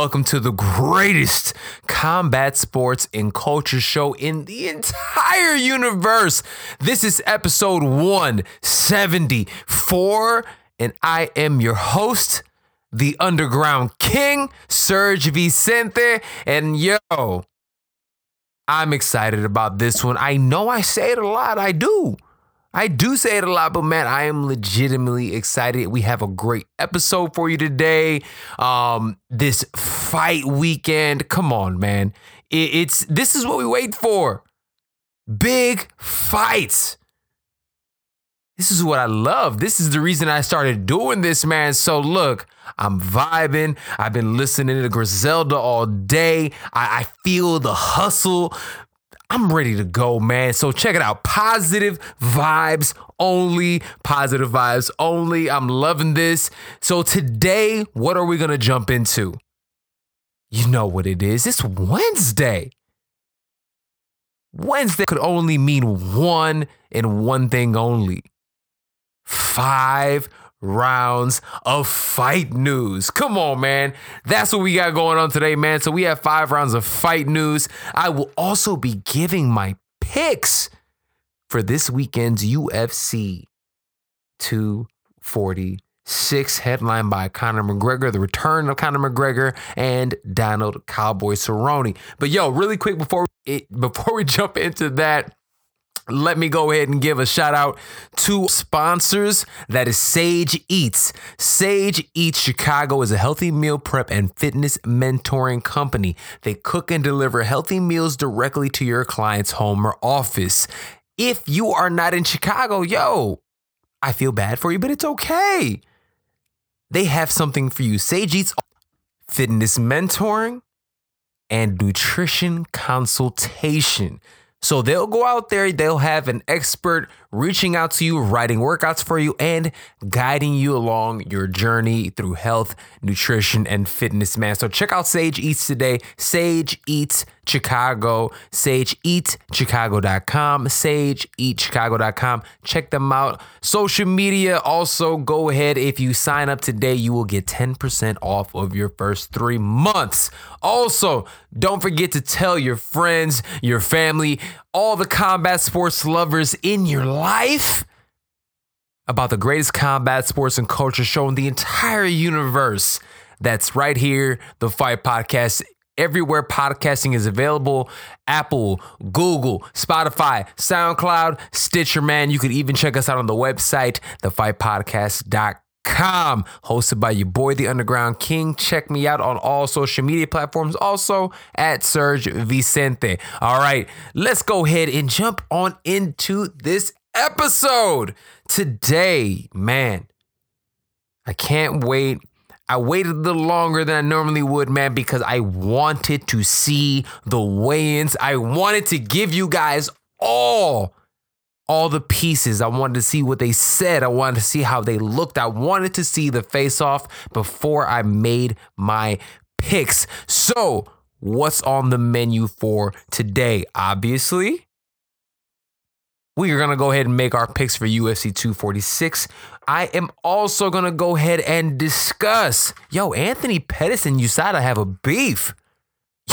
welcome, to the greatest combat sports and culture show in the entire universe. This is episode 174, and I am your host, the underground king, Serge Vicente. And yo, I'm excited about this one. I know I say it a lot, I do. I do say it a lot, but man, I am legitimately excited. We have a great episode for you today. Um, this fight weekend, come on, man. It, it's this is what we wait for. Big fights. This is what I love. This is the reason I started doing this, man. So look, I'm vibing. I've been listening to Griselda all day. I, I feel the hustle. I'm ready to go, man. So check it out. Positive vibes only. Positive vibes only. I'm loving this. So today, what are we going to jump into? You know what it is. It's Wednesday. Wednesday could only mean one and one thing only. Five rounds of fight news. Come on, man. That's what we got going on today, man. So we have five rounds of fight news. I will also be giving my picks for this weekend's UFC 246 headline by Conor McGregor, the return of Conor McGregor and Donald Cowboy Cerrone. But yo, really quick before it, before we jump into that, let me go ahead and give a shout out to sponsors that is Sage Eats. Sage Eats Chicago is a healthy meal prep and fitness mentoring company. They cook and deliver healthy meals directly to your client's home or office. If you are not in Chicago, yo, I feel bad for you, but it's okay. They have something for you. Sage Eats fitness mentoring and nutrition consultation. So they'll go out there, they'll have an expert reaching out to you, writing workouts for you, and guiding you along your journey through health, nutrition, and fitness, man. So check out Sage Eats today. Sage Eats Chicago, sageeatchicago.com, sageeatchicago.com. Check them out. Social media, also go ahead. If you sign up today, you will get 10% off of your first three months. Also, don't forget to tell your friends, your family, all the combat sports lovers in your life about the greatest combat sports and culture show in the entire universe. That's right here, the Fight Podcast. Everywhere podcasting is available Apple, Google, Spotify, SoundCloud, Stitcher, man. You could even check us out on the website, thefightpodcast.com, hosted by your boy, the Underground King. Check me out on all social media platforms, also at Serge Vicente. All right, let's go ahead and jump on into this episode. Today, man, I can't wait I waited a little longer than I normally would, man, because I wanted to see the weigh-ins. I wanted to give you guys all all the pieces. I wanted to see what they said. I wanted to see how they looked. I wanted to see the face off before I made my picks. So, what's on the menu for today? Obviously, we are going to go ahead and make our picks for UFC 246. I am also going to go ahead and discuss yo, Anthony Pettis and USADA have a beef.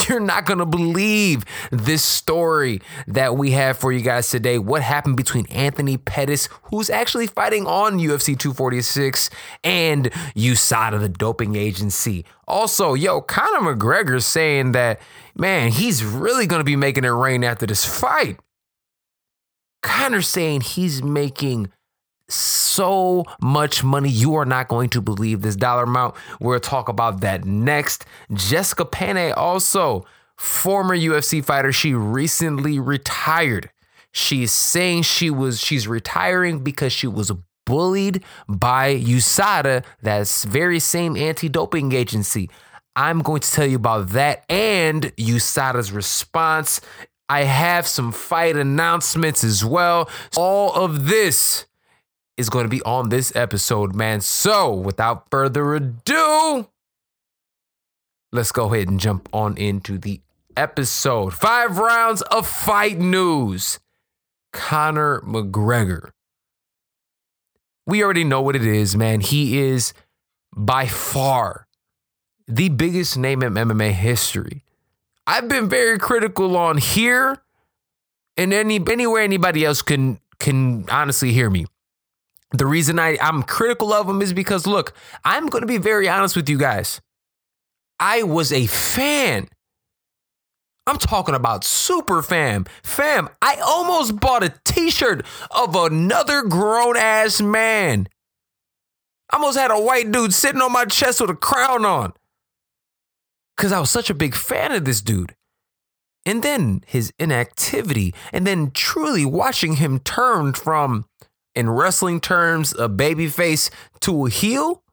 You're not going to believe this story that we have for you guys today. What happened between Anthony Pettis, who's actually fighting on UFC 246, and USADA, the doping agency. Also, yo, Conor McGregor saying that, man, he's really going to be making it rain after this fight. Conor saying he's making so much money. You are not going to believe this dollar amount. We'll talk about that next. Jessica Penne, also former UFC fighter, she recently retired. She's saying she was she's retiring because she was bullied by USADA, that's very same anti-doping agency. I'm going to tell you about that and USADA's response I have some fight announcements as well. All of this is going to be on this episode, man. So, without further ado, let's go ahead and jump on into the episode. Five rounds of fight news. Conor McGregor. We already know what it is, man. He is by far the biggest name in MMA history. I've been very critical on here and any anywhere anybody else can can honestly hear me. The reason I, I'm critical of him is because look, I'm gonna be very honest with you guys. I was a fan. I'm talking about super fam. Fam, I almost bought a t-shirt of another grown ass man. I almost had a white dude sitting on my chest with a crown on. Cause I was such a big fan of this dude. And then his inactivity, and then truly watching him turn from, in wrestling terms, a babyface to a heel.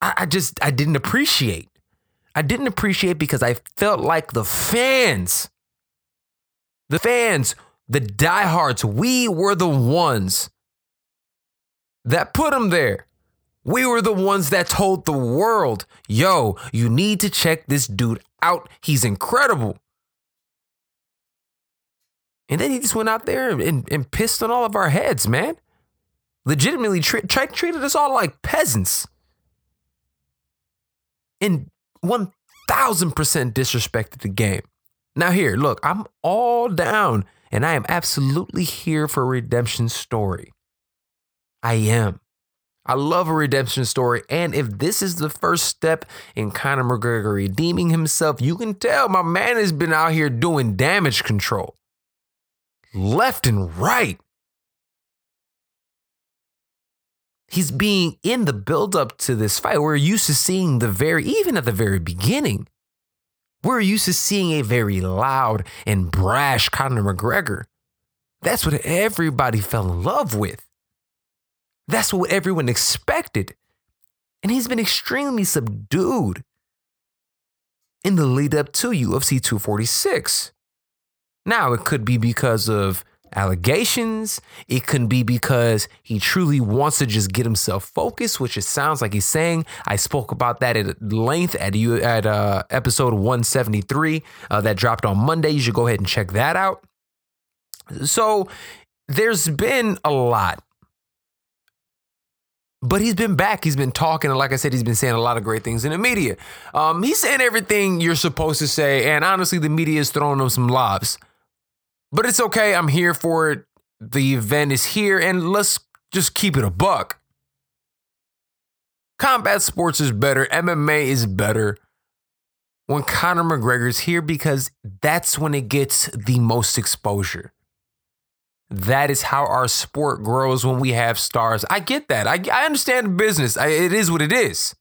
I, I just I didn't appreciate. I didn't appreciate because I felt like the fans, the fans, the diehards, we were the ones that put him there. We were the ones that told the world, yo, you need to check this dude out. He's incredible. And then he just went out there and, and pissed on all of our heads, man. Legitimately tra- tra- treated us all like peasants. And 1000% disrespected the game. Now, here, look, I'm all down and I am absolutely here for a redemption story. I am. I love a redemption story. And if this is the first step in Conor McGregor redeeming himself, you can tell my man has been out here doing damage control left and right. He's being in the buildup to this fight. We're used to seeing the very, even at the very beginning, we're used to seeing a very loud and brash Conor McGregor. That's what everybody fell in love with. That's what everyone expected. And he's been extremely subdued in the lead up to UFC 246. Now, it could be because of allegations. It could be because he truly wants to just get himself focused, which it sounds like he's saying. I spoke about that at length at you at uh, episode 173 uh, that dropped on Monday. You should go ahead and check that out. So there's been a lot. But he's been back. He's been talking. And like I said, he's been saying a lot of great things in the media. Um, he's saying everything you're supposed to say. And honestly, the media is throwing him some lobs. But it's okay. I'm here for it. The event is here, and let's just keep it a buck. Combat sports is better. MMA is better when Conor McGregor's here because that's when it gets the most exposure. That is how our sport grows when we have stars. I get that. I, I understand business. I, it is what it is.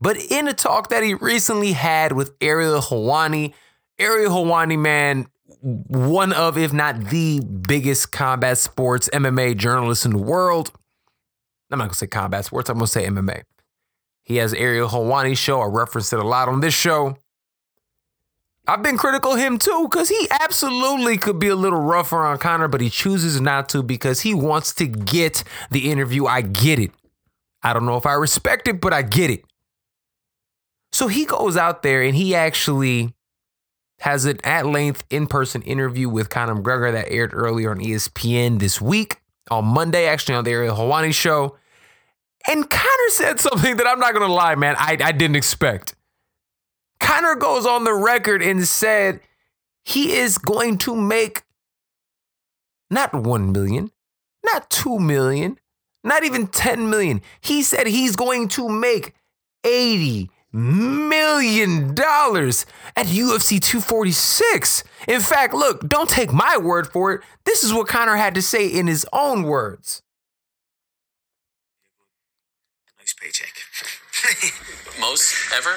But in a talk that he recently had with Ariel Helwani, Ariel Helwani, man, one of, if not the biggest combat sports MMA journalist in the world. I'm not gonna say combat sports, I'm gonna say MMA. He has Ariel Helwani show. I referenced it a lot on this show. I've been critical of him too, because he absolutely could be a little rougher on Conor, but he chooses not to because he wants to get the interview. I get it. I don't know if I respect it, but I get it. So he goes out there and he actually has an at length in person interview with Conor McGregor that aired earlier on ESPN this week on Monday, actually on the Ariel Helwani show. And Conor said something that I'm not going to lie, man, I, I didn't expect. Conor goes on the record and said he is going to make not 1 million, not 2 million, not even 10 million. He said he's going to make 80 million dollars at UFC 246. In fact, look, don't take my word for it. This is what Conor had to say in his own words. Nice paycheck. Most ever?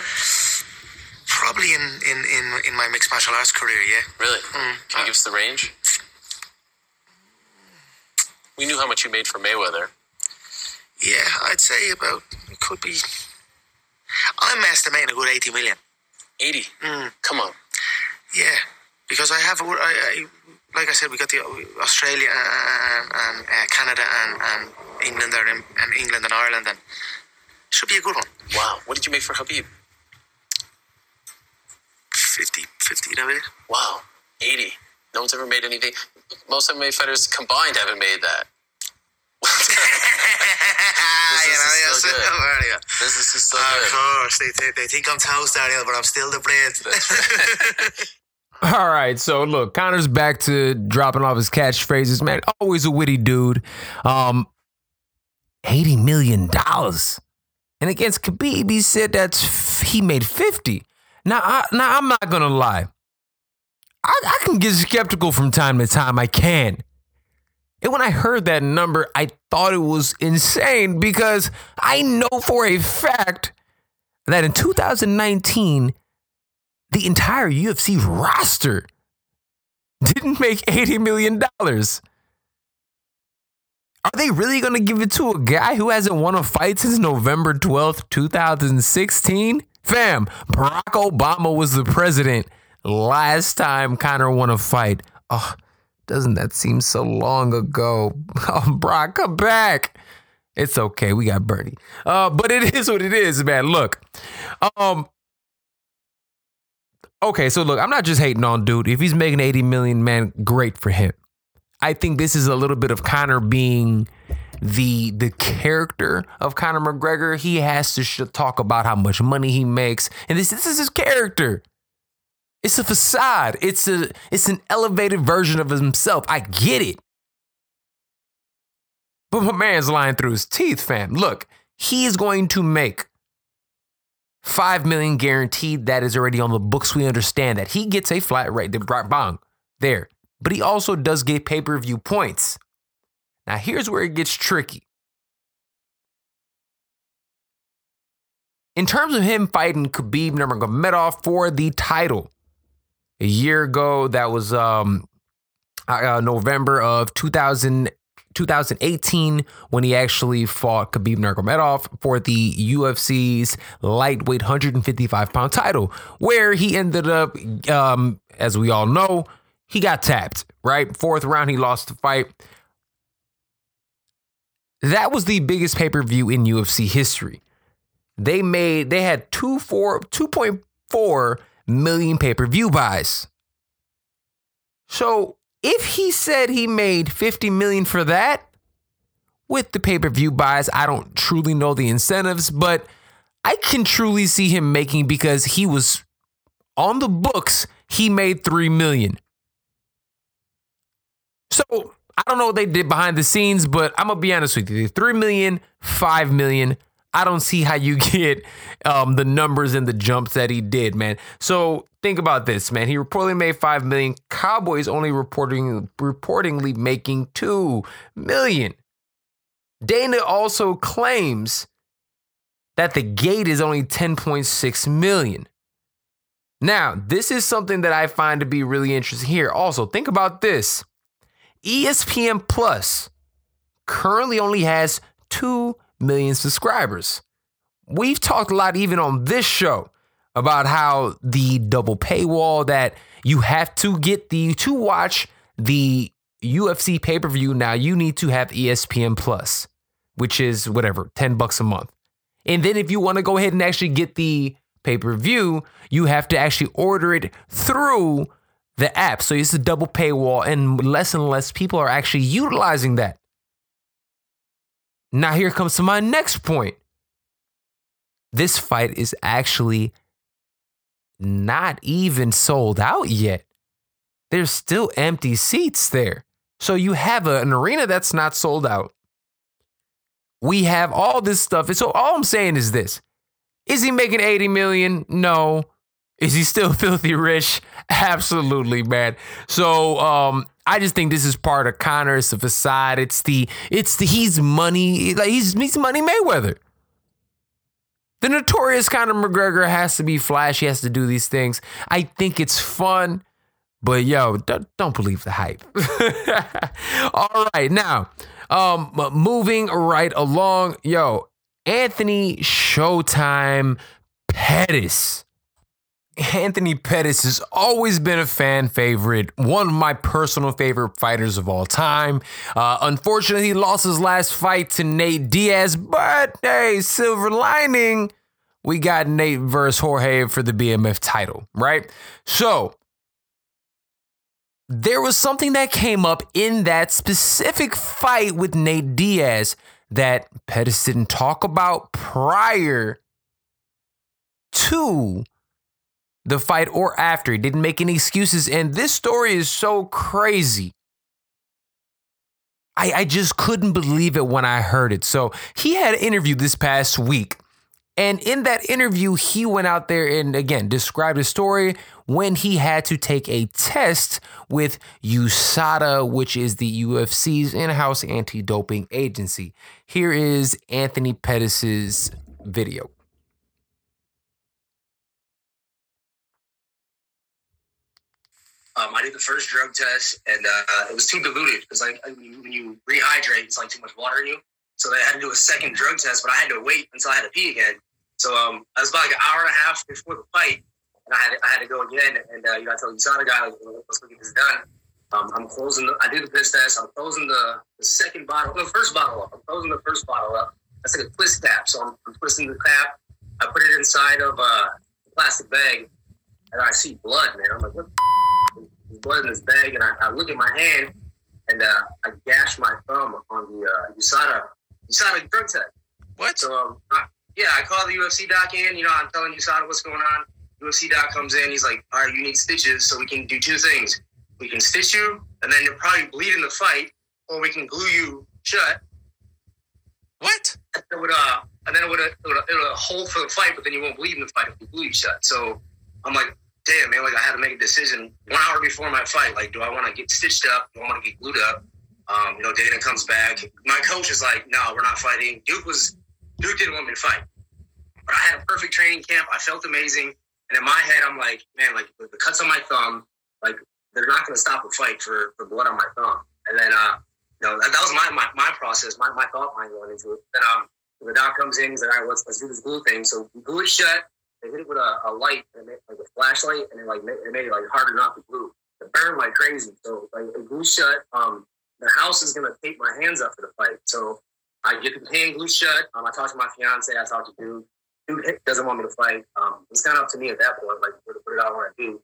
Probably in, in, in, in my mixed martial arts career, yeah. Really? Mm. Can you give us the range? We knew how much you made for Mayweather. Yeah, I'd say about, it could be, I'm estimating a good 80 million. 80. Mm. Come on. Yeah, because I have, I, I, like I said, we got the Australia and, and uh, Canada and, and England are in, and England and Ireland, and should be a good one. Wow. What did you make for Khabib? 50, 50 of it. Wow. 80. No one's ever made anything. Most MMA fighters combined haven't made that. You business know, is you're still still good. there, yeah. Business is still Of good. course, they, th- they think I'm toast, Daniel, but I'm still the bread. All right, so look, Conor's back to dropping off his catchphrases, man. Always a witty dude. Um, eighty million dollars, and against Khabib, he said that's f- he made fifty. Now, I, now I'm not gonna lie. I, I can get skeptical from time to time. I can. And when I heard that number, I thought it was insane because I know for a fact that in 2019 the entire UFC roster didn't make $80 million. Are they really going to give it to a guy who hasn't won a fight since November 12th, 2016? Fam, Barack Obama was the president last time Conor won a fight. Oh, doesn't that seem so long ago? Oh, Brock, come back. It's okay. We got Bernie. Uh, but it is what it is, man. Look, um, okay, so look, I'm not just hating on dude. If he's making 80 million, man, great for him. I think this is a little bit of Conor being the the character of Conor McGregor. He has to sh- talk about how much money he makes, and this this is his character. It's a facade. It's a it's an elevated version of himself. I get it. But my man's lying through his teeth, fam. Look, he is going to make five million guaranteed. That is already on the books. We understand that he gets a flat rate. The bong there, but he also does get pay per view points. Now here's where it gets tricky. In terms of him fighting Khabib Nurmagomedov for the title, a year ago, that was um, uh, November of 2000, 2018 when he actually fought Khabib Nurmagomedov for the UFC's lightweight 155 pound title, where he ended up, um, as we all know, he got tapped. Right, fourth round, he lost the fight. That was the biggest pay per view in UFC history. They made they had two four two point four million pay per view buys. So if he said he made 50 million for that with the pay per view buys, I don't truly know the incentives, but I can truly see him making because he was on the books, he made 3 million. So I don't know what they did behind the scenes, but I'm gonna be honest with you. 3 million, 5 million. I don't see how you get um, the numbers and the jumps that he did, man. So think about this, man. He reportedly made five million. Cowboys only reporting reportedly making two million. Dana also claims that the gate is only 10.6 million. Now, this is something that I find to be really interesting here. Also, think about this. ESPN Plus currently only has 2 million subscribers. We've talked a lot, even on this show, about how the double paywall that you have to get the to watch the UFC pay per view now, you need to have ESPN Plus, which is whatever, 10 bucks a month. And then if you want to go ahead and actually get the pay per view, you have to actually order it through the app. So it's a double paywall, and less and less people are actually utilizing that. Now, here comes to my next point. This fight is actually not even sold out yet. There's still empty seats there. So you have a- an arena that's not sold out. We have all this stuff. And so all I'm saying is this. Is he making 80 million? No. Is he still filthy rich? Absolutely, man. So um I just think this is part of Conor. It's a facade. It's the it's the he's money like he's he's money Mayweather. The notorious Conor McGregor has to be flashy, has to do these things. I think it's fun, but yo, don't, don't believe the hype. All right, now, um, moving right along, yo, Anthony Showtime Pettis. Anthony Pettis has always been a fan favorite, one of my personal favorite fighters of all time. Uh, unfortunately, he lost his last fight to Nate Diaz, but hey, silver lining, we got Nate versus Jorge for the BMF title, right? So, there was something that came up in that specific fight with Nate Diaz that Pettis didn't talk about prior to the fight or after. He didn't make any excuses. And this story is so crazy. I, I just couldn't believe it when I heard it. So he had an interview this past week. And in that interview, he went out there and again described a story when he had to take a test with USADA, which is the UFC's in house anti doping agency. Here is Anthony Pettis's video. Um, I did the first drug test, and uh, it was too diluted because like when you, rehydrate, it's like too much water in you. So they had to do a second drug test, but I had to wait until I had to pee again. So um, I was about like an hour and a half before the fight, and I had I had to go again. And uh, you got to tell the guy, like, let's get this done. Um, I'm closing. The, I did the piss test. I'm closing the, the second bottle, the first bottle up. I'm closing the first bottle up. That's like a twist cap. So I'm, I'm twisting the cap. I put it inside of uh, a plastic bag, and I see blood, man. I'm like, what? There's blood in this bag, and I, I look at my hand, and uh, I gash my thumb on the uh, USADA USADA drug test. What? So um, I, yeah, I call the UFC doc in. You know, I'm telling USADA what's going on. UFC doc comes in. He's like, "All right, you need stitches, so we can do two things. We can stitch you, and then you'll probably bleed in the fight, or we can glue you shut. What? It would, uh, and then it would, it would, it would hold for the fight, but then you won't bleed in the fight if we glue you shut. So I'm like, damn, man, like I had to make a decision one hour before my fight. Like, do I want to get stitched up? Do I want to get glued up? Um, you know, Dana comes back. My coach is like, no, we're not fighting. Duke was, Duke didn't want me to fight. But I had a perfect training camp. I felt amazing. And in my head, I'm like, man, like the cuts on my thumb, like they're not going to stop a fight for, for blood on my thumb. And then, uh, you know, that, that was my, my, my process, my, my thought mind going into it. Then um, the doc comes in, he's like, all right, let's, let's do this glue thing. So we glue it shut. They hit it with a, a light, and made, like a flashlight, and it like it made it like harder not to glue. It burned like crazy. So like it glue shut. Um, the house is gonna tape my hands up for the fight. So I get the hand glue shut. Um, I talked to my fiance. I talked to Duke. Duke doesn't want me to fight. Um, it's kind of up to me at that point, like what, what I want to do.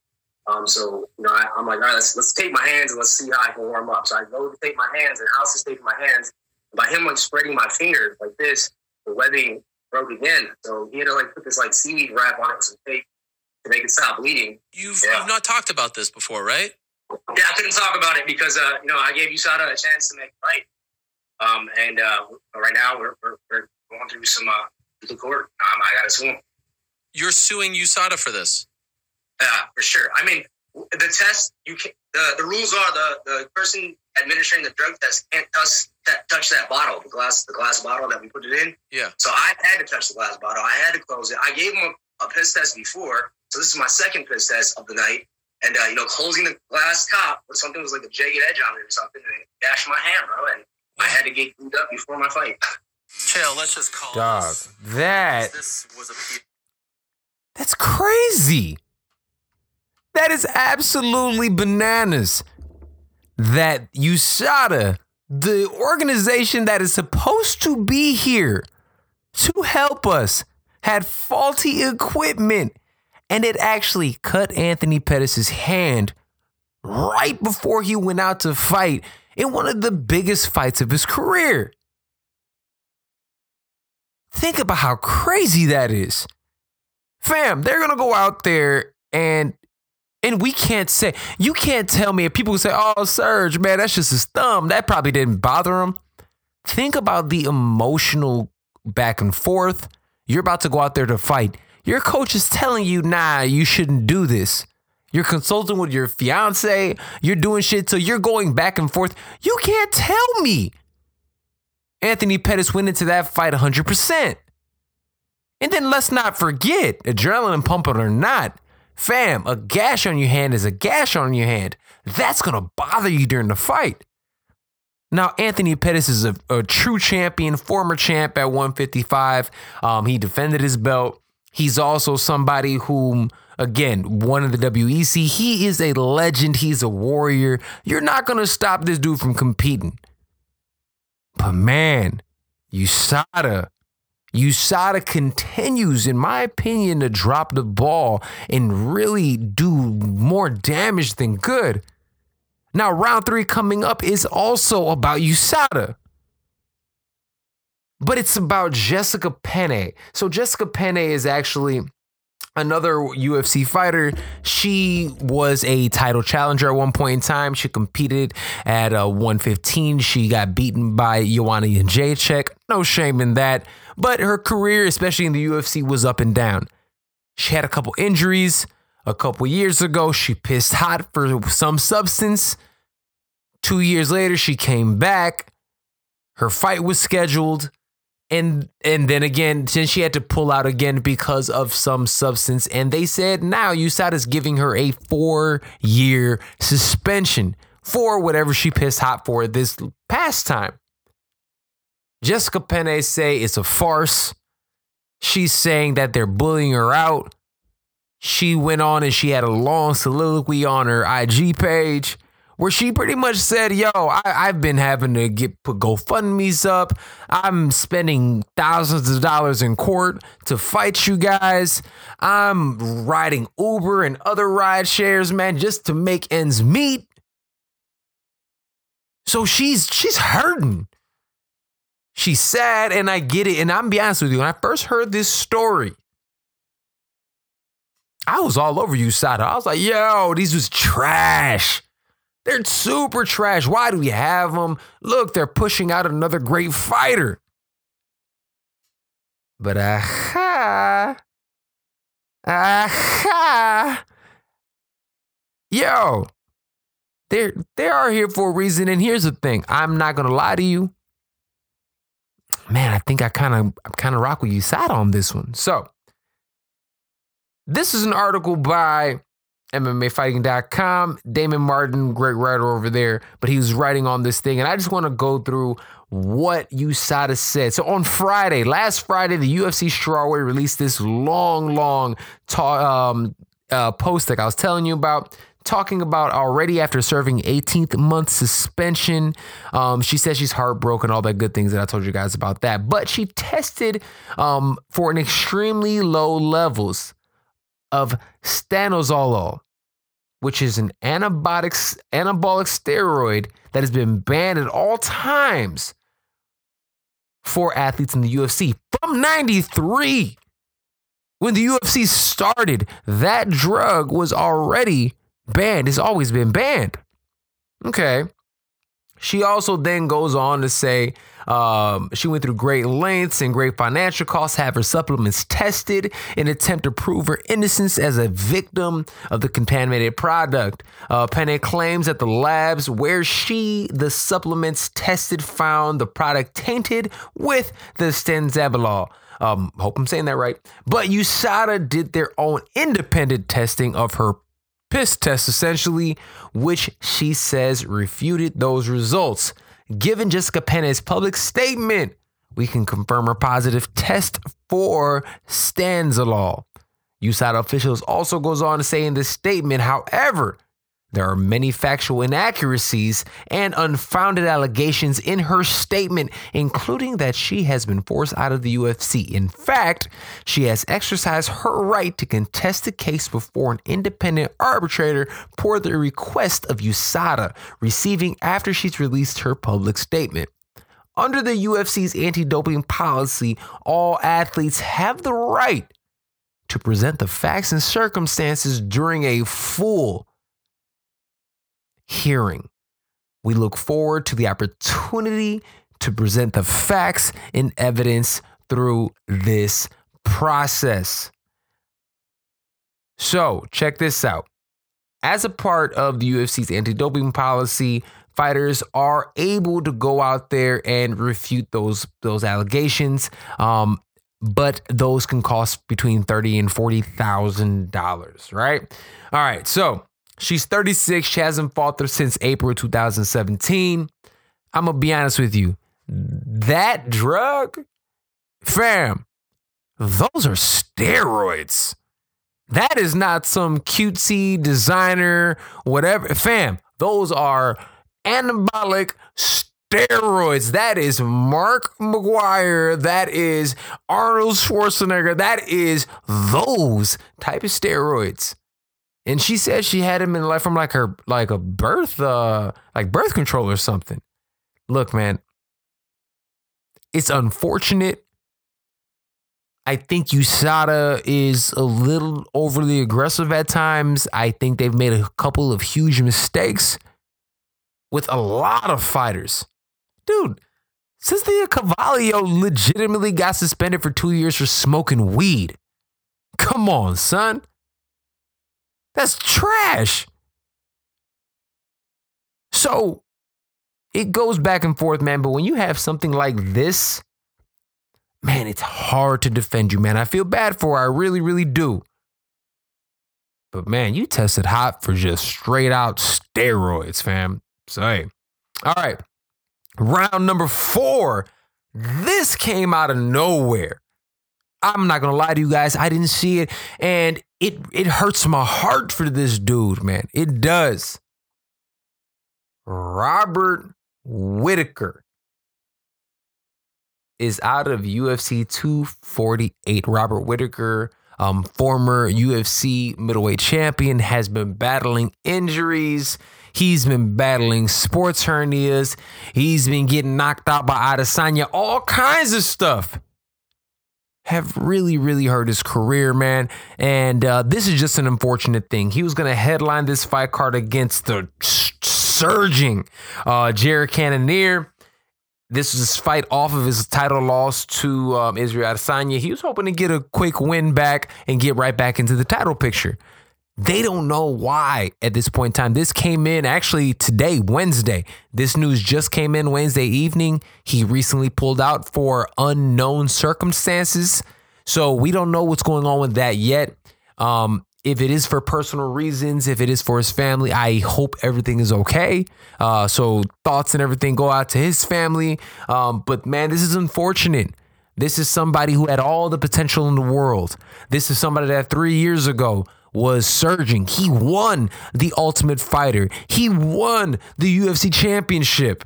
Um, so you know, I, am like, all right, let's let's tape my hands and let's see how I can warm up. So I go to tape my hands, and House is taping my hands. By him like spreading my fingers like this, the webbing broke again. So he had to like put this like seaweed wrap on it with some tape to make it stop bleeding. You've Yeah. you've not talked about this before, right? Yeah, I couldn't talk about it because uh, you know I gave USADA a chance to make a fight. Um, and uh, right now we're, we're, we're going through some uh, legal court. Um, I got to sue 'em. You're suing USADA for this. Yeah, for sure. I mean, the test you can the, the rules are the the person administering the drug test can't touch that touch that bottle, the glass the glass bottle that we put it in. Yeah. So I had to touch the glass bottle. I had to close it. I gave him a, a piss test before, so this is my second piss test of the night. And uh, you know, closing the glass top with something was like a jagged edge on it or something, and it gashed my hand, bro. And I had to get glued up before my fight. Chill. Let's just call Dog, this. that This was a P- That's crazy. That is absolutely bananas. That USADA, the organization that is supposed to be here to help us, had faulty equipment and it actually cut Anthony Pettis' hand right before he went out to fight in one of the biggest fights of his career. Think about how crazy that is fam, they're gonna go out there and and we can't say you can't tell me if people say, "Oh, Serge, man, that's just his thumb." That probably didn't bother him. Think about the emotional back and forth. You're about to go out there to fight. Your coach is telling you, "Nah, you shouldn't do this." You're consulting with your fiance. You're doing shit, so you're going back and forth. You can't tell me. Anthony Pettis went into that fight 100%. And then let's not forget, adrenaline pumping or not, fam, a gash on your hand is a gash on your hand. That's gonna bother you during the fight. Now, Anthony Pettis is a, a true champion, former champ at 155. Um, he defended his belt. He's also somebody whom, again, won in the WEC. He is a legend. He's a warrior. You're not gonna stop this dude from competing. But man, USADA, USADA continues, in my opinion, to drop the ball and really do more damage than good. Now, round three coming up is also about USADA. but it's about Jessica Penne. So Jessica Penne is actually another UFC fighter. She was a title challenger at one point in time. She competed at uh, 115. She got beaten by Joanna Jędrzejczyk. No shame in that. But her career, especially in the UFC, was up and down. She had a couple injuries. A couple years ago, she pissed hot for some substance. Two years later, she came back. Her fight was scheduled and and then again, since she had to pull out again because of some substance, and they said now USADA is giving her a four year suspension for whatever she pissed hot for this past time. Jessica Penne say it's a farce. She's saying that they're bullying her out. She went on and she had a long soliloquy on her IG page where she pretty much said, "Yo, I, have been having to get put GoFundmes up. I'm spending thousands of dollars in court to fight you guys. I'm riding Uber and other ride shares, man, just to make ends meet." So she's she's hurting. She's sad, and I get it. And I'm be honest with you, when I first heard this story, I was all over USADA. I was like, "Yo, these was trash." They're super trash. Why do we have them? Look, they're pushing out another great fighter. But aha, aha, yo, They're they are here for a reason. And here's the thing: I'm not gonna lie to you, man. I think I kind of kind of rock with USADA on this one. So, this is an article by MMAfighting.com. Damon Martin, great writer over there, but he was writing on this thing. And I just want to go through what USADA said. So on Friday, last Friday, the UFC strawweight released this long, long ta- um, uh, post that I was telling you about. Talking about already after serving 18th month suspension. Um, she says she's heartbroken, all that good things that I told you guys about that. But she tested um, for an extremely low levels of stanozolol, which is an antibiotic, anabolic steroid that has been banned at all times for athletes in the UFC from 93. When the UFC started, that drug was already banned. It's always been banned. Okay. She also then goes on to say um, she went through great lengths and great financial costs, have her supplements tested in attempt to prove her innocence as a victim of the contaminated product. Uh, claims that the labs where she, the supplements tested, found the product tainted with the stanzabolol. Um, hope I'm saying that right. But USADA did their own independent testing of her piss test, essentially, which she says refuted those results. Given Jessica Penne's public statement, we can confirm her positive test for stanzolol. USADA officials also goes on to say in this statement, however, there are many factual inaccuracies and unfounded allegations in her statement, including that she has been forced out of the UFC. In fact, she has exercised her right to contest the case before an independent arbitrator per the request of USADA, receiving after she's released her public statement. Under the UFC's anti doping policy, all athletes have the right to present the facts and circumstances during a full hearing. We look forward to the opportunity to present the facts and evidence through this process. So, check this out. As a part of the UFC's anti doping policy, fighters are able to go out there and refute those those allegations. Um, but those can cost between thirty and forty thousand dollars, right? All right, so She's 36. She hasn't fought since April 2017. I'm going to be honest with you. That drug, fam, those are steroids. That is not some cutesy designer, whatever. Fam, those are anabolic steroids. That is Mark McGwire. That is Arnold Schwarzenegger. That is those type of steroids and she said she had him in like from like her like a birth uh like birth control or something. Look, man, It's unfortunate. I think USADA is a little overly aggressive at times. I think they've made a couple of huge mistakes with a lot of fighters. Dude, Cynthia Calvillo legitimately got suspended for two years for smoking weed. Come on, son. That's trash. So it goes back and forth, man. But when you have something like this, man, it's hard to defend you, man. I feel bad for her. I really, really do. But man, you tested hot for just straight out steroids, fam. So, hey. All right. Round number four. This came out of nowhere. I'm not gonna lie to you guys. I didn't see it, and it it hurts my heart for this dude, man. It does. Robert Whitaker is out of UFC 248. Robert Whitaker, um, former UFC middleweight champion, has been battling injuries. He's been battling sports hernias. He's been getting knocked out by Adesanya. All kinds of stuff have really, really hurt his career, man. And uh, this is just an unfortunate thing. He was going to headline this fight card against the surging uh, Jared Cannonier. This his fight off of his title loss to um, Israel Adesanya. He was hoping to get a quick win back and get right back into the title picture. They don't know why at this point in time. This came in actually today, Wednesday. This news just came in Wednesday evening. He recently pulled out for unknown circumstances. So we don't know what's going on with that yet. Um, if it is for personal reasons, if it is for his family, I hope everything is okay. Uh, so thoughts and everything go out to his family. Um, but man, this is unfortunate. This is somebody who had all the potential in the world. This is somebody that three years ago was surging. He won the Ultimate Fighter. He won the UFC Championship.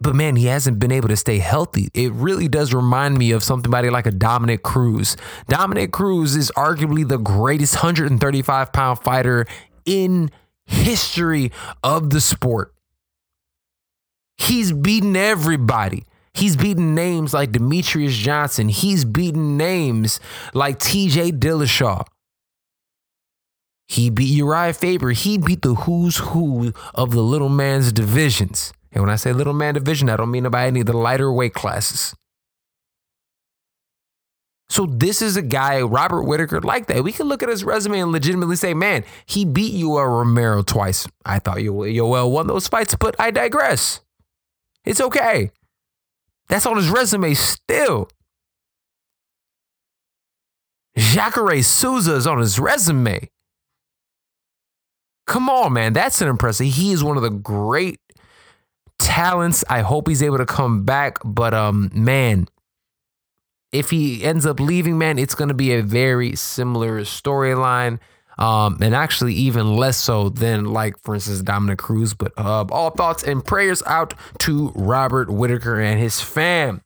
But man, he hasn't been able to stay healthy. It really does remind me of somebody like a Dominick Cruz. Dominick Cruz is arguably the greatest 135 pound fighter in history of the sport. He's beaten everybody. He's beaten names like Demetrious Johnson. He's beaten names like TJ Dillashaw. He beat Urijah Faber. He beat the who's who of the little man's divisions. And when I say little man division, I don't mean by any of the lighter weight classes. So this is a guy, Robert Whitaker, like that. We can look at his resume and legitimately say, man, he beat Yoel Romero twice. I thought Yoel won those fights, but I digress. It's okay. That's on his resume still. Jacare Souza is on his resume. Come on, man. That's an impressive. He is one of the great talents. I hope he's able to come back. But um, man, if he ends up leaving, man, it's gonna be a very similar storyline. Um, and actually even less so than like, for instance, Dominick Cruz. But uh, all thoughts and prayers out to Robert Whitaker and his fam.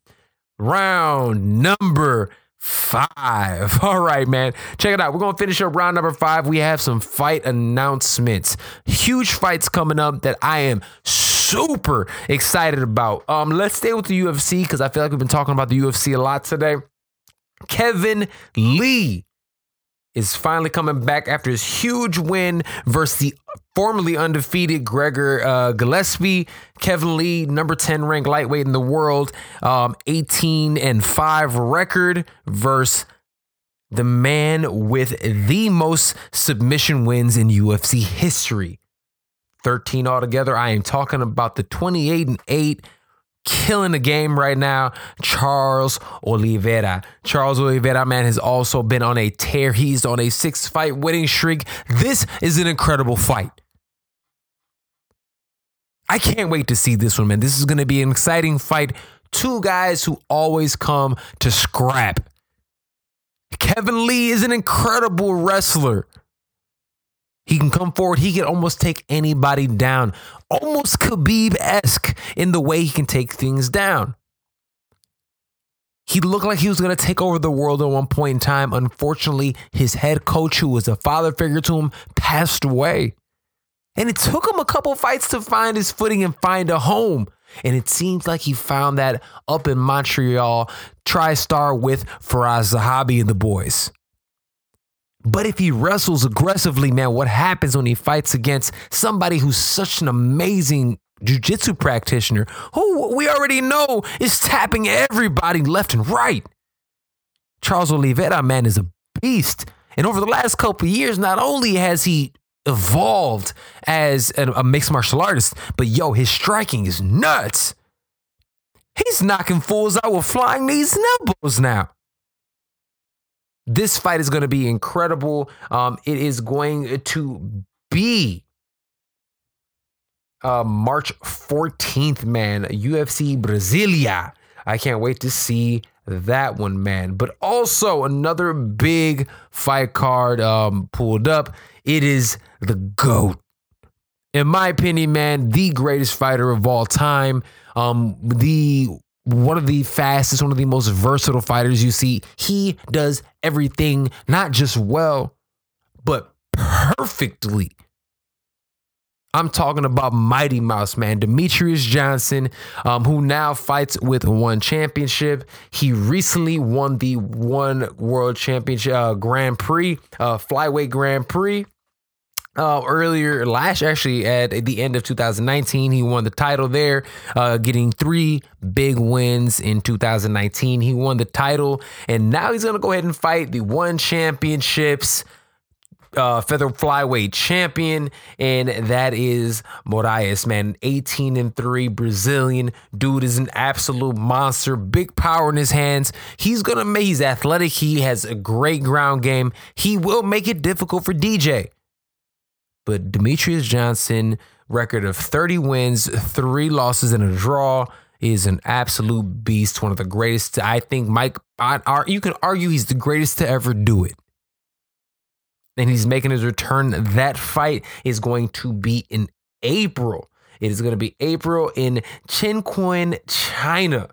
Round number five. All right, man. Check it out. We're going to finish up round number five. We have some fight announcements. Huge fights coming up that I am super excited about. Um, let's stay with the UFC because I feel like we've been talking about the UFC a lot today. Kevin Lee is finally coming back after his huge win versus the formerly undefeated Gregor uh, Gillespie. Kevin Lee, number 10 ranked lightweight in the world, um, 18 and 5 record versus the man with the most submission wins in UFC history. 13 altogether. I am talking about the 28 and 8 killing the game right now, Charles Oliveira. Charles Oliveira, man, has also been on a tear. He's on a six fight winning streak. This is an incredible fight. I can't wait to see this one, man. This is going to be an exciting fight. Two guys who always come to scrap. Kevin Lee is an incredible wrestler. He can come forward. He can almost take anybody down, almost Khabib esque in the way he can take things down. He looked like he was going to take over the world at one point in time. Unfortunately, his head coach, who was a father figure to him, passed away. And it took him a couple fights to find his footing and find a home. And it seems like he found that up in Montreal, TriStar with Firas Zahabi and the boys. But if he wrestles aggressively, man, what happens when he fights against somebody who's such an amazing jiu-jitsu practitioner who we already know is tapping everybody left and right? Charles Oliveira, man, is a beast. And over the last couple years, not only has he evolved as a, mixed martial artist, but yo, his striking is nuts. He's knocking fools out with flying knees and elbows now. This fight is going to be incredible. Um, it is going to be uh, March 14th, man. UFC Brasilia. I can't wait to see that one, man. But also another big fight card um, pulled up. It is the GOAT. In my opinion, man, the greatest fighter of all time. Um, the one of the fastest, one of the most versatile fighters you see. He does everything not just well, but perfectly. I'm talking about Mighty Mouse, man. Demetrious Johnson, um, who now fights with one championship. He recently won the one world championship uh, Grand Prix, uh, flyweight Grand Prix. Uh, earlier last actually at the end of 2019 he won the title there uh, getting three big wins in 2019 he won the title and now he's gonna go ahead and fight the one championships uh, feather flyweight champion, and that is Moraes, man. 18 and 3 Brazilian. Dude is an absolute monster. Big power in his hands. He's gonna make he's athletic. He has a great ground game. He will make it difficult for DJ. But Demetrious Johnson, record of 30 wins, three losses, and a draw, is an absolute beast. One of the greatest. I think Mike, I, you can argue he's the greatest to ever do it and he's making his return. That fight is going to be in April. It is going to be April in Chongqing, China.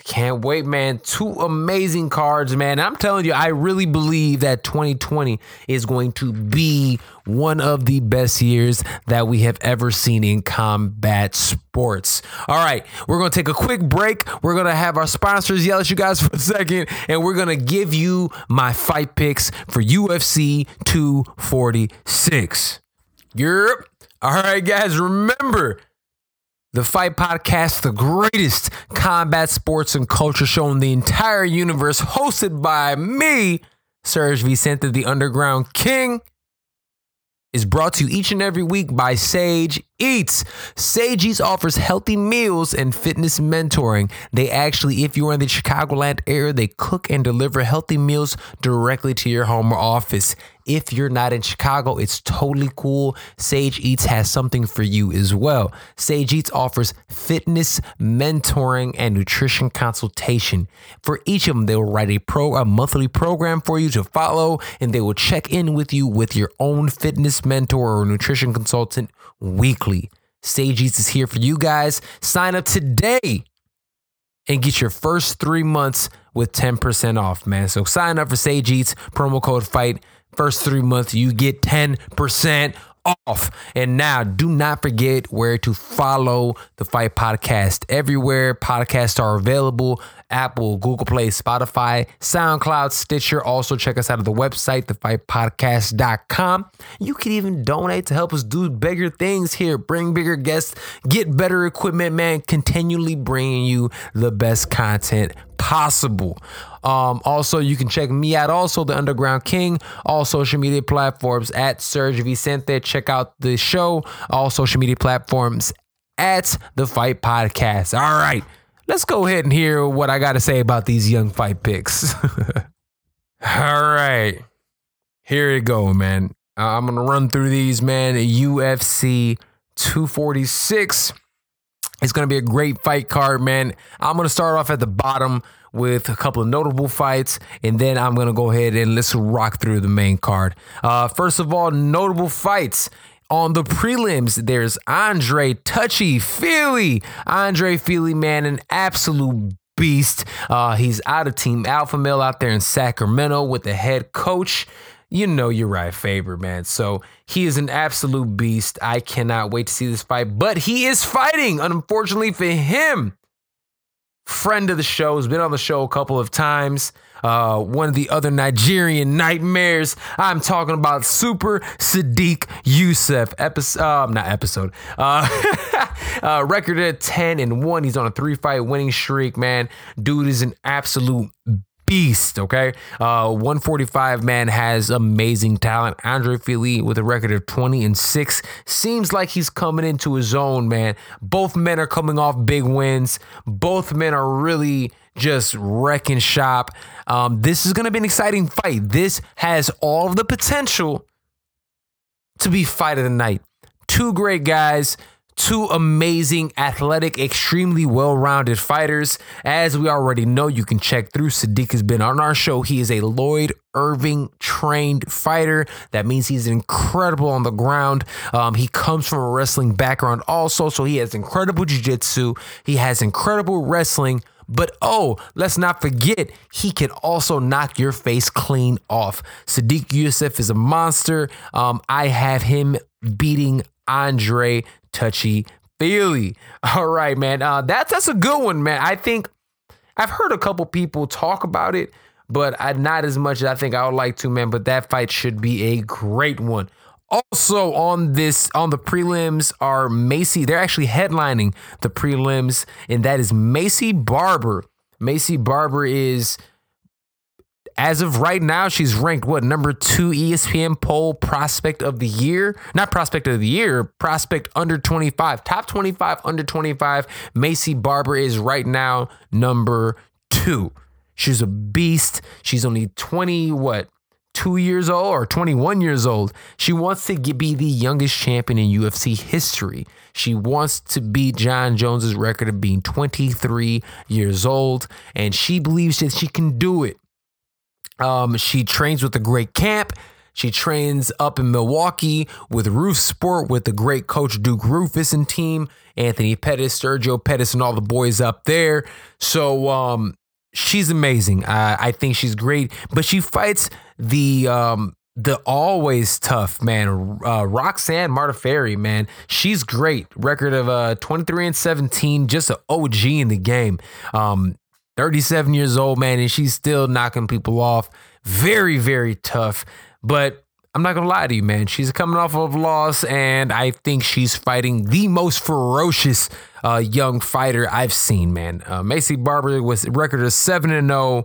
I can't wait, man. Two amazing cards, man. I'm telling you, I really believe that 2020 is going to be one of the best years that we have ever seen in combat sports. All right, we're going to take a quick break. We're going to have our sponsors yell at you guys for a second, and we're going to give you my fight picks for UFC 246. Europe. All right, guys, remember the Fight Podcast, the greatest combat sports and culture show in the entire universe, hosted by me, Serg Vicente, the Underground King is brought to you each and every week by Sage Eats. Sage Eats offers healthy meals and fitness mentoring. They actually, if you're in the Chicagoland area, they cook and deliver healthy meals directly to your home or office. If you're not in Chicago, it's totally cool. Sage Eats has something for you as well. Sage Eats offers fitness, mentoring, and nutrition consultation. For each of them, they will write a pro a monthly program for you to follow, and they will check in with you with your own fitness mentor or nutrition consultant weekly. Sage Eats is here for you guys. Sign up today and get your first three months with 10% off, man. So sign up for Sage Eats, promo code FIGHT First three months, you get 10% off. And now, do not forget where to follow the Fight Podcast. Everywhere podcasts are available Apple, Google Play, Spotify, SoundCloud, Stitcher. Also, check us out at the website, thefightpodcast.com. You can even donate to help us do bigger things here, bring bigger guests, get better equipment, man. Continually bringing you the best content possible. Um, also, you can check me out, also the Underground King, all social media platforms at Serg Vicente. Check out the show, all social media platforms at the Fight Podcast. All right, let's go ahead and hear what I got to say about these young fight picks. all right, here you go, man. I'm gonna run through these, man. UFC 246. It's going to be a great fight card, man. I'm going to start off at the bottom with a couple of notable fights, and then I'm going to go ahead and let's rock through the main card. Uh, first of all, notable fights. On the prelims, there's Andre Touchy Fili. Andre Fili, man, an absolute beast. Uh, he's out of Team Alpha Male out there in Sacramento with the head coach. you know Urijah, Faber, man. So he is an absolute beast. I cannot wait to see this fight. But he is fighting, unfortunately for him. Friend of the show, has been on the show a couple of times. Uh, one of the other Nigerian nightmares. I'm talking about Super Sodiq Yusuff. Episode, uh, not episode. Uh, uh, record at 10 and 1. He's on a three fight winning streak, man. Dude is an absolute beast. Okay, uh, 145 man has amazing talent. Andre Fili with a record of 20 and six seems like he's coming into his own. Man, both men are coming off big wins. Both men are really just wrecking shop. Um, this is going to be an exciting fight. This has all of the potential to be fight of the night. Two great guys two amazing, athletic, extremely well rounded fighters. As we already know, you can check through. Sodiq has been on our show. He is a Lloyd Irvin trained fighter. That means he's incredible on the ground. Um, he comes from a wrestling background also, so he has incredible jiu jitsu. He has incredible wrestling. But oh, let's not forget, he can also knock your face clean off. Sodiq Yusuff is a monster. Um, I have him beating Andre touchy Fili. All right, man. Uh, that's that's a good one, man. I think I've heard a couple people talk about it, but I, not as much as I think I would like to, man. But that fight should be a great one. Also on this on the prelims are Maycee. They're actually headlining the prelims, and that is Maycee Barber. Maycee Barber is as of right now, she's ranked what number two ESPN poll prospect of the year? Not prospect of the year, prospect under 25, top 25 under 25. Maycee Barber is right now number two. She's a beast. She's only 20, what, two years old or 21 years old. She wants to be the youngest champion in UFC history. She wants to beat Jon Jones's record of being 23 years old, and she believes that she can do it. Um, she trains with a great camp. She trains up in Milwaukee with Roufusport with the great coach Duke Roufus and team, Anthony Pettis, Sergio Pettis, and all the boys up there. So um, she's amazing. I, I think she's great, but she fights the um, the always tough man, uh, Roxanne Modafferi, man. She's great. Record of uh, 23 and 17, just an OG in the game. Um, 37 years old, man, and she's still knocking people off. Very, very tough. But I'm not gonna lie to you, man. She's coming off of loss, and I think she's fighting the most ferocious uh, young fighter I've seen, man. Uh, Maycee Barber was record of seven and zero. Oh.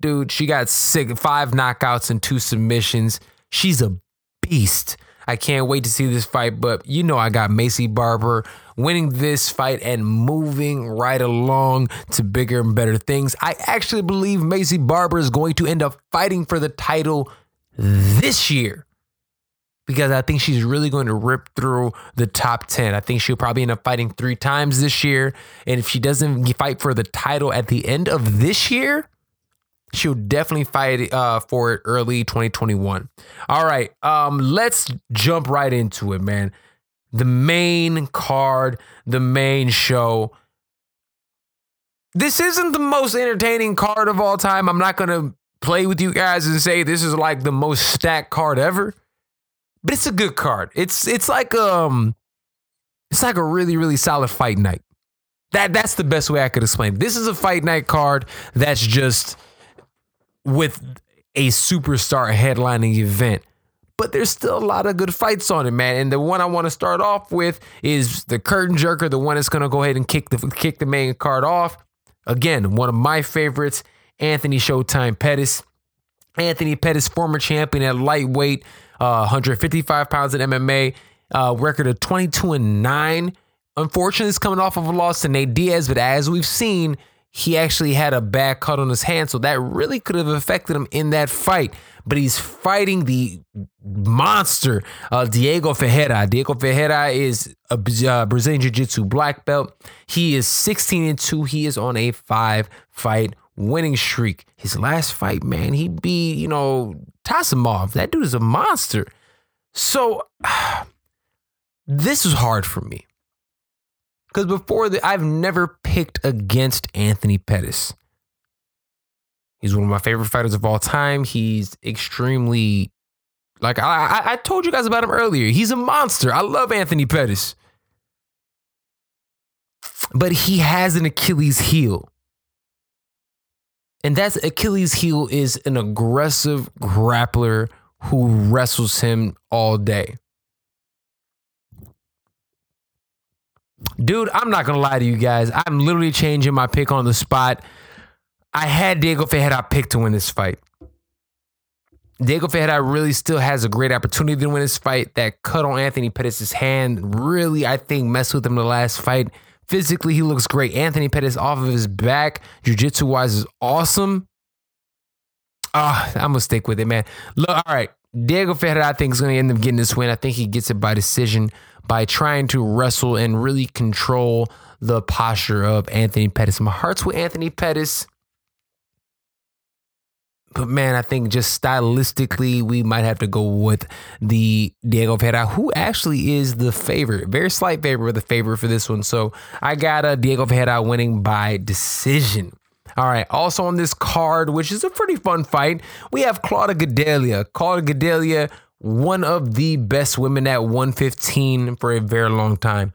Dude, she got six, five knockouts and two submissions. She's a beast. I can't wait to see this fight, but you know I got Maycee Barber winning this fight and moving right along to bigger and better things. I actually believe Maycee Barber is going to end up fighting for the title this year because I think she's really going to rip through the top 10. I think she'll probably end up fighting three times this year. And if she doesn't fight for the title at the end of this year, she'll definitely fight uh, for it early 2021. All right, um, let's jump right into it, man the main card, the main show. This isn't the most entertaining card of all time. I'm not going to play with you guys and say this is like the most stacked card ever. But it's a good card. It's it's like um it's like a really really solid fight night. That that's the best way I could explain. This is a fight night card that's just with a superstar headlining event but there's still a lot of good fights on it, man. And the one I want to start off with is the curtain jerker, the one that's gonna go ahead and kick the kick the main card off. Again, one of my favorites, Anthony Showtime Pettis. Anthony Pettis, former champion at lightweight, uh, 155 pounds in MMA, uh, record of 22 and 9. Unfortunately, it's coming off of a loss to Nate Diaz, but as we've seen, he actually had a bad cut on his hand, so that really could have affected him in that fight. But he's fighting the monster uh, Diego Ferreira. Diego Ferreira is a uh, Brazilian Jiu Jitsu black belt. He is 16 and 2. He is on a five fight winning streak. His last fight, man, he beat, you know, Taisumov. That dude is a monster. So this is hard for me. Because before that, I've never picked against Anthony Pettis. He's one of my favorite fighters of all time. He's extremely Like I, I, I told you guys about him earlier. He's a monster. I love Anthony Pettis. But he has an Achilles heel. And that's Achilles heel is an aggressive grappler who wrestles him all day. Dude, I'm not gonna lie to you guys. I'm literally changing my pick on the spot. I had Diego Ferreira picked to win this fight. Diego Ferreira really still has a great opportunity to win this fight. That cut on Anthony Pettis' hand really, I think, messed with him the last fight. Physically, he looks great. Anthony Pettis off of his back, jiu-jitsu wise, is awesome. Ah, I'm gonna stick with it, man. Look, all right. Diego Ferreira, I think, is gonna end up getting this win. I think he gets it by decision by trying to wrestle and really control the posture of Anthony Pettis. My heart's with Anthony Pettis. But man, I think just stylistically, we might have to go with the Diego Ferreira, who actually is the favorite, very slight favorite, but the favorite for this one. So I got a Diego Ferreira winning by decision. All right. Also on this card, which is a pretty fun fight, we have Claudia Gadelha. Claudia Gadelha, one of the best women at 115 for a very long time.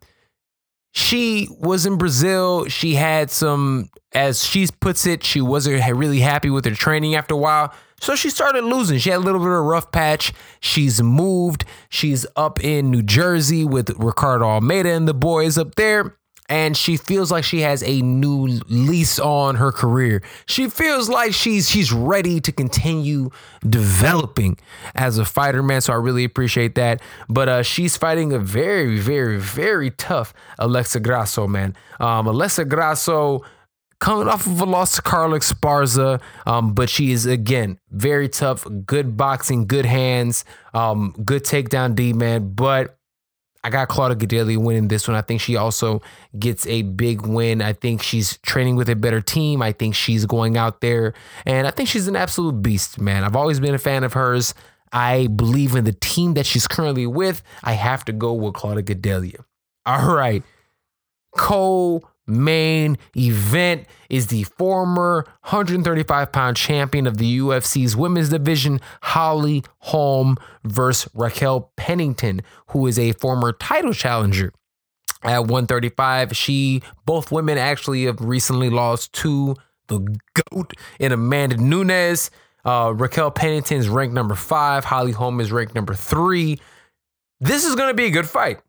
She was in Brazil. She had some, as she puts it, she wasn't really happy with her training after a while. So she started losing. She had a little bit of a rough patch. She's moved. She's up in New Jersey with Ricardo Almeida and the boys up there and she feels like she has a new lease on her career. She feels like she's she's ready to continue developing as a fighter, man. So I really appreciate that. But uh, she's fighting a very, very, very tough Alexa Grasso, man. Um, Alexa Grasso coming off of a loss to Carla Esparza, um, but she is again very tough, good boxing, good hands, um, good takedown D man, but I got Claudia Gadelha winning this one. I think she also gets a big win. I think she's training with a better team. I think she's going out there and I think she's an absolute beast, man. I've always been a fan of hers. I believe in the team that she's currently with. I have to go with Claudia Gadelha. All right. Cole main event is the former 135 pound champion of the UFC's women's division, Holly Holm versus Raquel Pennington, who is a former title challenger. At 135, she both women actually have recently lost to the GOAT in Amanda Nunes. Uh, Raquel Pennington is ranked number five. Holly Holm is ranked number three. This is going to be a good fight.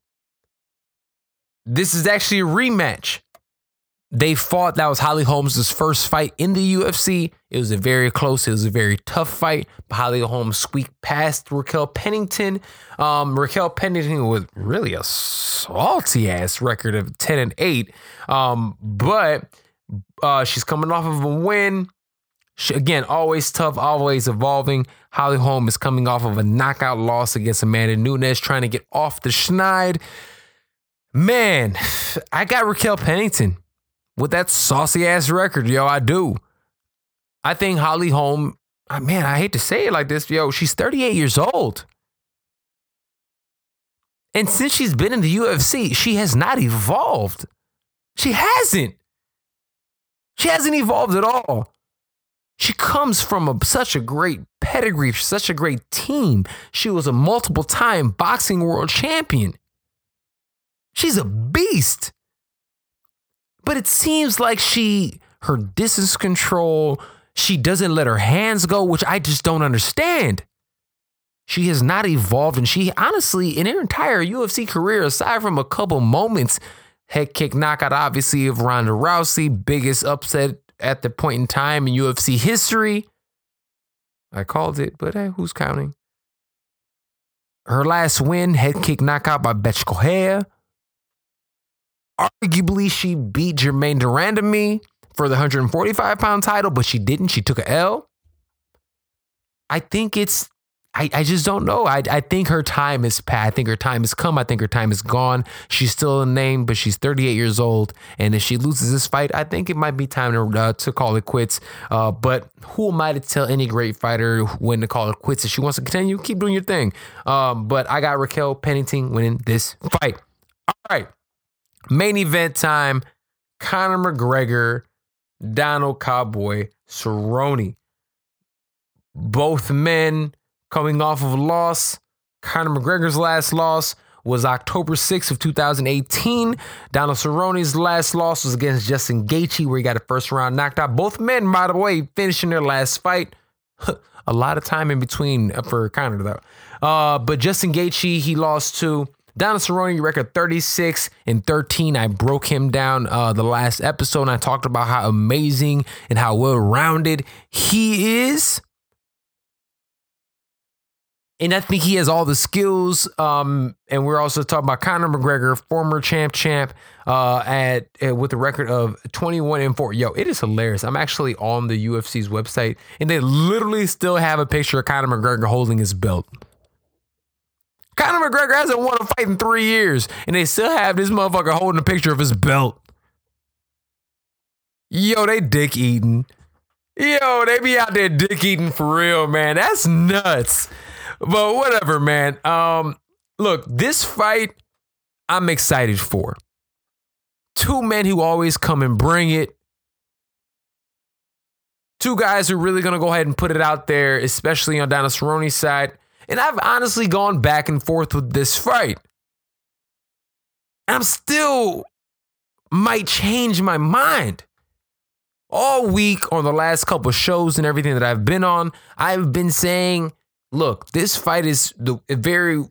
This is actually a rematch they fought. That was Holly Holm's first fight in the UFC. It was a very close, it was a very tough fight. But Holly Holmes squeaked past Raquel Pennington. Um, Raquel Pennington with really a salty ass record of 10 and 8. Um, but uh, she's coming off of a win. She, again, always tough, always evolving. Holly Holm is coming off of a knockout loss against Amanda Nunes, trying to get off the schneid. Man, I got Raquel Pennington with that saucy ass record, yo. I do. I think Holly Holm, uh, man, I hate to say it like this, yo, she's 38 years old. And since she's been in the UFC, she has not evolved. She hasn't. She hasn't evolved at all. She comes from a, such a great pedigree, such a great team. She was a multiple time boxing world champion. She's a beast. But it seems like she, her distance control, she doesn't let her hands go, which I just don't understand. She has not evolved, and she honestly, in her entire UFC career, aside from a couple moments, head kick knockout, obviously, of Ronda Rousey, biggest upset at the point in time in UFC history. I called it, but hey, who's counting? Her last win, head kick knockout by Bethe Correia. Arguably, she beat Germaine de me for the 145 pound title, but she didn't. She took a L. I think it's, I, I just don't know. I, I think her time is past. I think her time has come. I think her time is gone. She's still a name, but she's 38 years old. And if she loses this fight, I think it might be time to, uh, to call it quits. Uh, but who am I to tell any great fighter when to call it quits? If she wants to continue, keep doing your thing. Um, but I got Raquel Pennington winning this fight. All right. Main event time Conor McGregor, Donald Cowboy Cerrone. Both men coming off of a loss. Conor McGregor's last loss was October 6th of 2018. Donald Cerrone's last loss was against Justin Gaethje, where he got a first round knocked out. Both men, by the way, finishing their last fight. a lot of time in between for Conor, though. Uh, but Justin Gaethje, he lost to Donald Cerrone, record 36 and 13. I broke him down uh, the last episode and I talked about how amazing and how well rounded he is. And I think he has all the skills. Um, and we're also talking about Conor McGregor, former champ, champ, uh, at, at with a record of 21 and 4. Yo, it is hilarious. I'm actually on the UFC's website, and they literally still have a picture of Conor McGregor holding his belt. Conor McGregor hasn't won a fight in three years, and they still have this motherfucker holding a picture of his belt. Yo, they dick eating. Yo, they be out there dick eating for real, man. That's nuts. But whatever, man. Um, look, this fight I'm excited for. Two men who always come and bring it. Two guys who are really gonna go ahead and put it out there, especially on Donald Cerrone's side. And I've honestly gone back and forth with this fight. I'm still might change my mind. All week on the last couple shows and everything that I've been on, I've been saying, look, this fight is the, very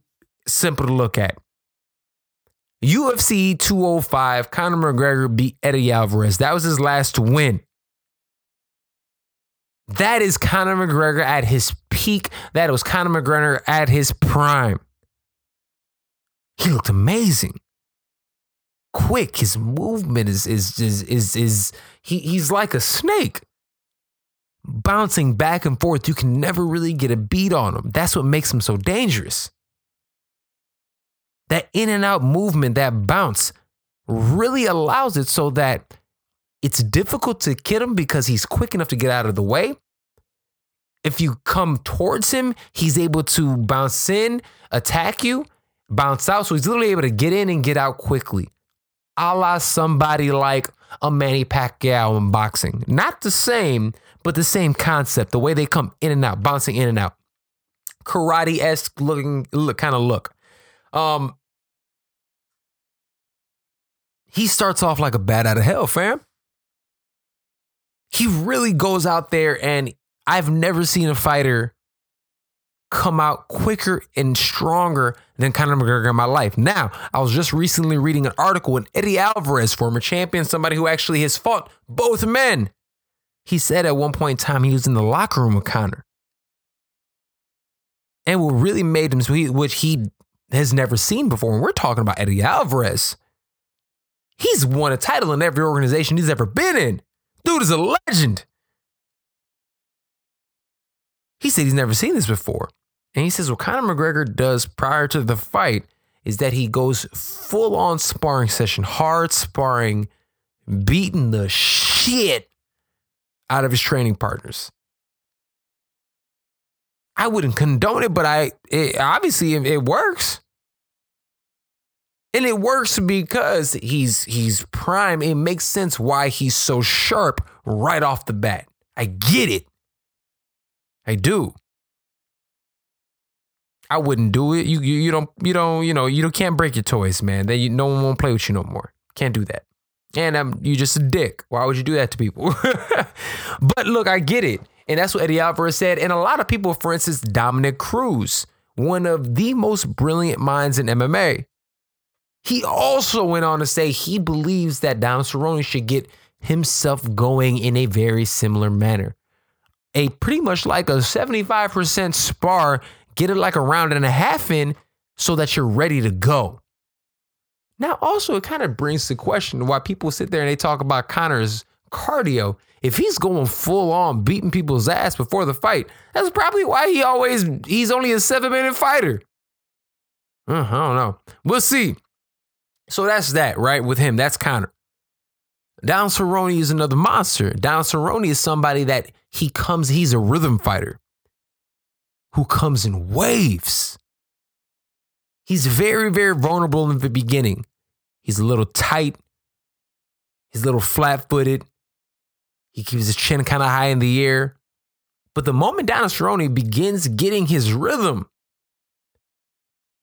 simple to look at. UFC 205, Conor McGregor beat Eddie Alvarez. That was his last win. That is Conor McGregor at his peak. That was Conor McGregor at his prime. He looked amazing. Quick, his movement is is is is, is he, he's like a snake. Bouncing back and forth. You can never really get a beat on him. That's what makes him so dangerous. That in and out movement, that bounce, really allows it so that it's difficult to get him because he's quick enough to get out of the way. If you come towards him, he's able to bounce in, attack you, bounce out. So he's literally able to get in and get out quickly. A la somebody like a Manny Pacquiao in boxing. Not the same, but the same concept. The way they come in and out, bouncing in and out. Karate esque looking look, kind of look. Um, he starts off like a bat out of hell, fam he really goes out there and I've never seen a fighter come out quicker and stronger than Conor McGregor in my life. Now, I was just recently reading an article with Eddie Alvarez, former champion, somebody who actually has fought both men. He said at one point in time he was in the locker room with Conor. And what really made him, which he has never seen before, and we're talking about Eddie Alvarez, he's won a title in every organization he's ever been in. Dude is a legend. He said he's never seen this before. And he says what Conor McGregor does prior to the fight is that he goes full on sparring session, hard sparring, beating the shit out of his training partners. I wouldn't condone it, but I it, obviously it, it works. And it works because he's he's prime. It makes sense why he's so sharp right off the bat. I get it. I do. I wouldn't do it. You you, you don't you don't you know you don't can't break your toys, man. Then you, no one won't play with you no more. Can't do that. And um, you just a dick. Why would you do that to people? but look, I get it, and that's what Eddie Alvarez said. And a lot of people, for instance, Dominick Cruz, one of the most brilliant minds in MMA, he also went on to say he believes that Donald Cerrone should get himself going in a very similar manner. A pretty much like a 75% spar, get it like a round and a half in so that you're ready to go. Now, also, it kind of brings the question why people sit there and they talk about Conor's cardio. If he's going full on beating people's ass before the fight, that's probably why he always, he's only a seven minute fighter. Uh, I don't know. We'll see. So that's that, right? With him, that's Conor. Down Cerrone is another monster. Down Cerrone is somebody that he comes, he's a rhythm fighter who comes in waves. He's very, very vulnerable in the beginning. He's a little tight. He's a little flat footed. He keeps his chin kind of high in the air. But the moment Donald Cerrone begins getting his rhythm,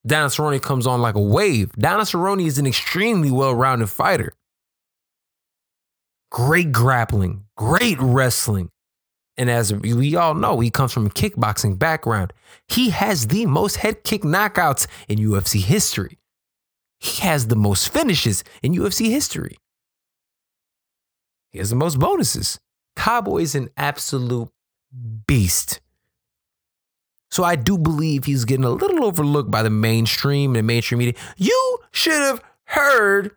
Donald Cerrone comes on like a wave. Donald Cerrone is an extremely well-rounded fighter. Great grappling, great wrestling. And as we all know, he comes from a kickboxing background. He has the most head kick knockouts in UFC history. He has the most finishes in UFC history. He has the most bonuses. Cowboy is an absolute beast. So I do believe he's getting a little overlooked by the mainstream and mainstream media. You should have heard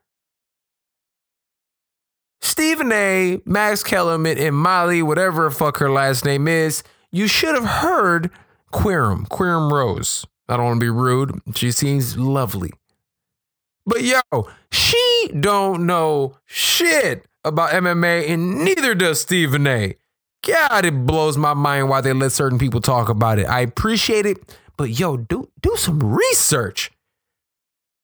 Stephen A, Max Kellerman, and Molly, whatever fuck her last name is. You should have heard Qerim, Qerim Rose. I don't want to be rude. She seems lovely. But yo, she don't know shit about MMA, and neither does Stephen A. God, it blows my mind why they let certain people talk about it. I appreciate it, but yo, do do some research.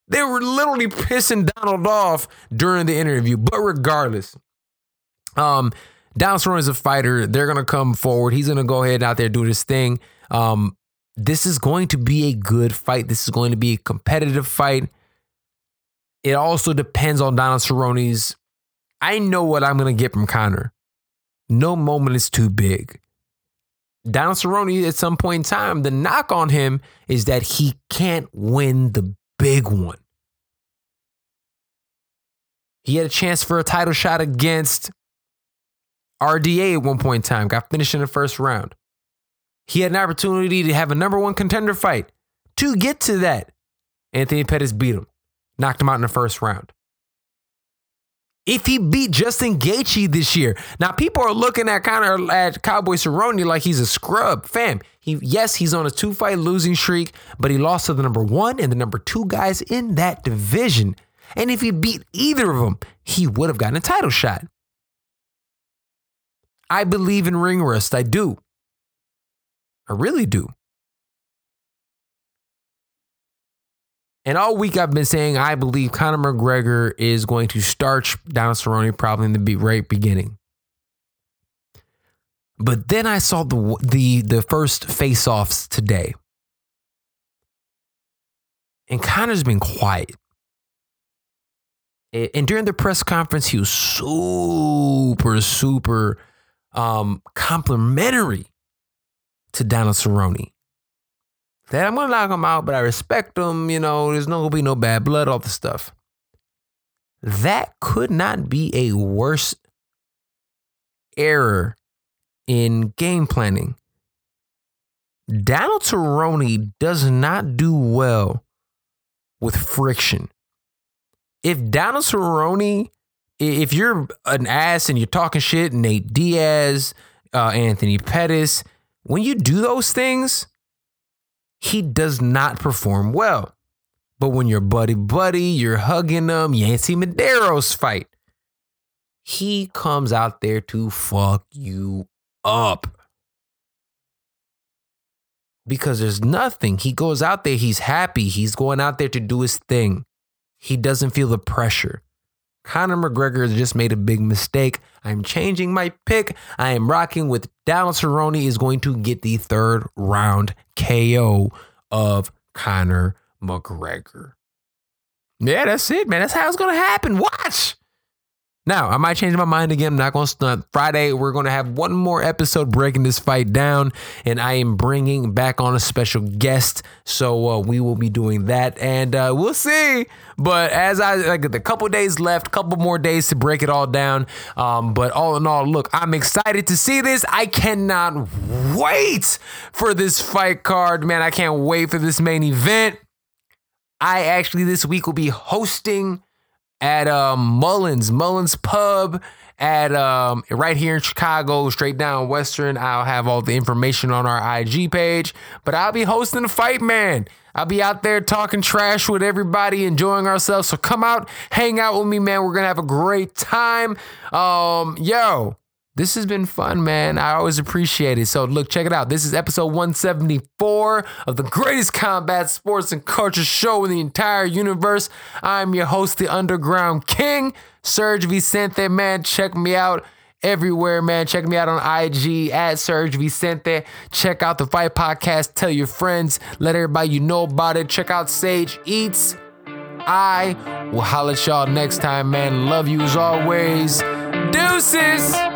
They were literally pissing Donald off during the interview. But regardless, um, Donald Cerrone is a fighter. They're gonna come forward. He's gonna go ahead and out there do this thing. Um, this is going to be a good fight. This is going to be a competitive fight. It also depends on Donald Cerrone's. I know what I'm gonna get from Conor. No moment is too big. Donald Cerrone, at some point in time, the knock on him is that he can't win the big one. He had a chance for a title shot against RDA at one point in time, got finished in the first round. He had an opportunity to have a number one contender fight to get to that. Anthony Pettis beat him, knocked him out in the first round. If he beat Justin Gaethje this year, now people are looking at kind of at Cowboy Cerrone like he's a scrub, fam. He yes, he's on a two fight losing streak, but he lost to the number one and the number two guys in that division. And if he beat either of them, he would have gotten a title shot. I believe in ring rust. I do. I really do. And all week I've been saying I believe Conor McGregor is going to starch Donald Cerrone probably in the right beginning. But then I saw the the the first face-offs today. And Conor's been quiet. And during the press conference, he was super, super um, complimentary to Donald Cerrone. That I'm gonna knock him out, but I respect him. You know, there's no gonna be no bad blood, all the stuff. That could not be a worse error in game planning. Donald Cerrone does not do well with friction. If Donald Cerrone, if you're an ass and you're talking shit, Nate Diaz, uh, Anthony Pettis, when you do those things, he does not perform well. But when you're buddy buddy, you're hugging him, Yancy Medeiros fight. He comes out there to fuck you up. Because there's nothing. He goes out there, he's happy. He's going out there to do his thing. He doesn't feel the pressure. Conor McGregor has just made a big mistake. I'm changing my pick. I am rocking with Donald Cerrone is going to get the third round KO of Conor McGregor. Yeah, that's it, man. That's how it's going to happen. Watch. Now, I might change my mind again. I'm not going to stunt. Friday, we're going to have one more episode breaking this fight down, and I am bringing back on a special guest. So uh, we will be doing that, and uh, we'll see. But as I like, a couple days left, couple more days to break it all down. Um, but all in all, look, I'm excited to see this. I cannot wait for this fight card, man. I can't wait for this main event. I actually this week will be hosting at um, Mullins, Mullins Pub at um, right here in Chicago, straight down Western. I'll have all the information on our IG page, but I'll be hosting the fight, man. I'll be out there talking trash with everybody, enjoying ourselves. So come out, hang out with me, man. We're gonna have a great time. Um, yo, this has been fun, man. I always appreciate it. So, look, check it out. This is episode 174 of the greatest combat sports and culture show in the entire universe. I'm your host, the Underground King, Serg Vicente. Man, check me out everywhere, man. Check me out on IG at Serg Vicente. Check out the Fight Podcast. Tell your friends. Let everybody you know about it. Check out Sage Eats. I will holler at y'all next time, man. Love you as always. Deuces!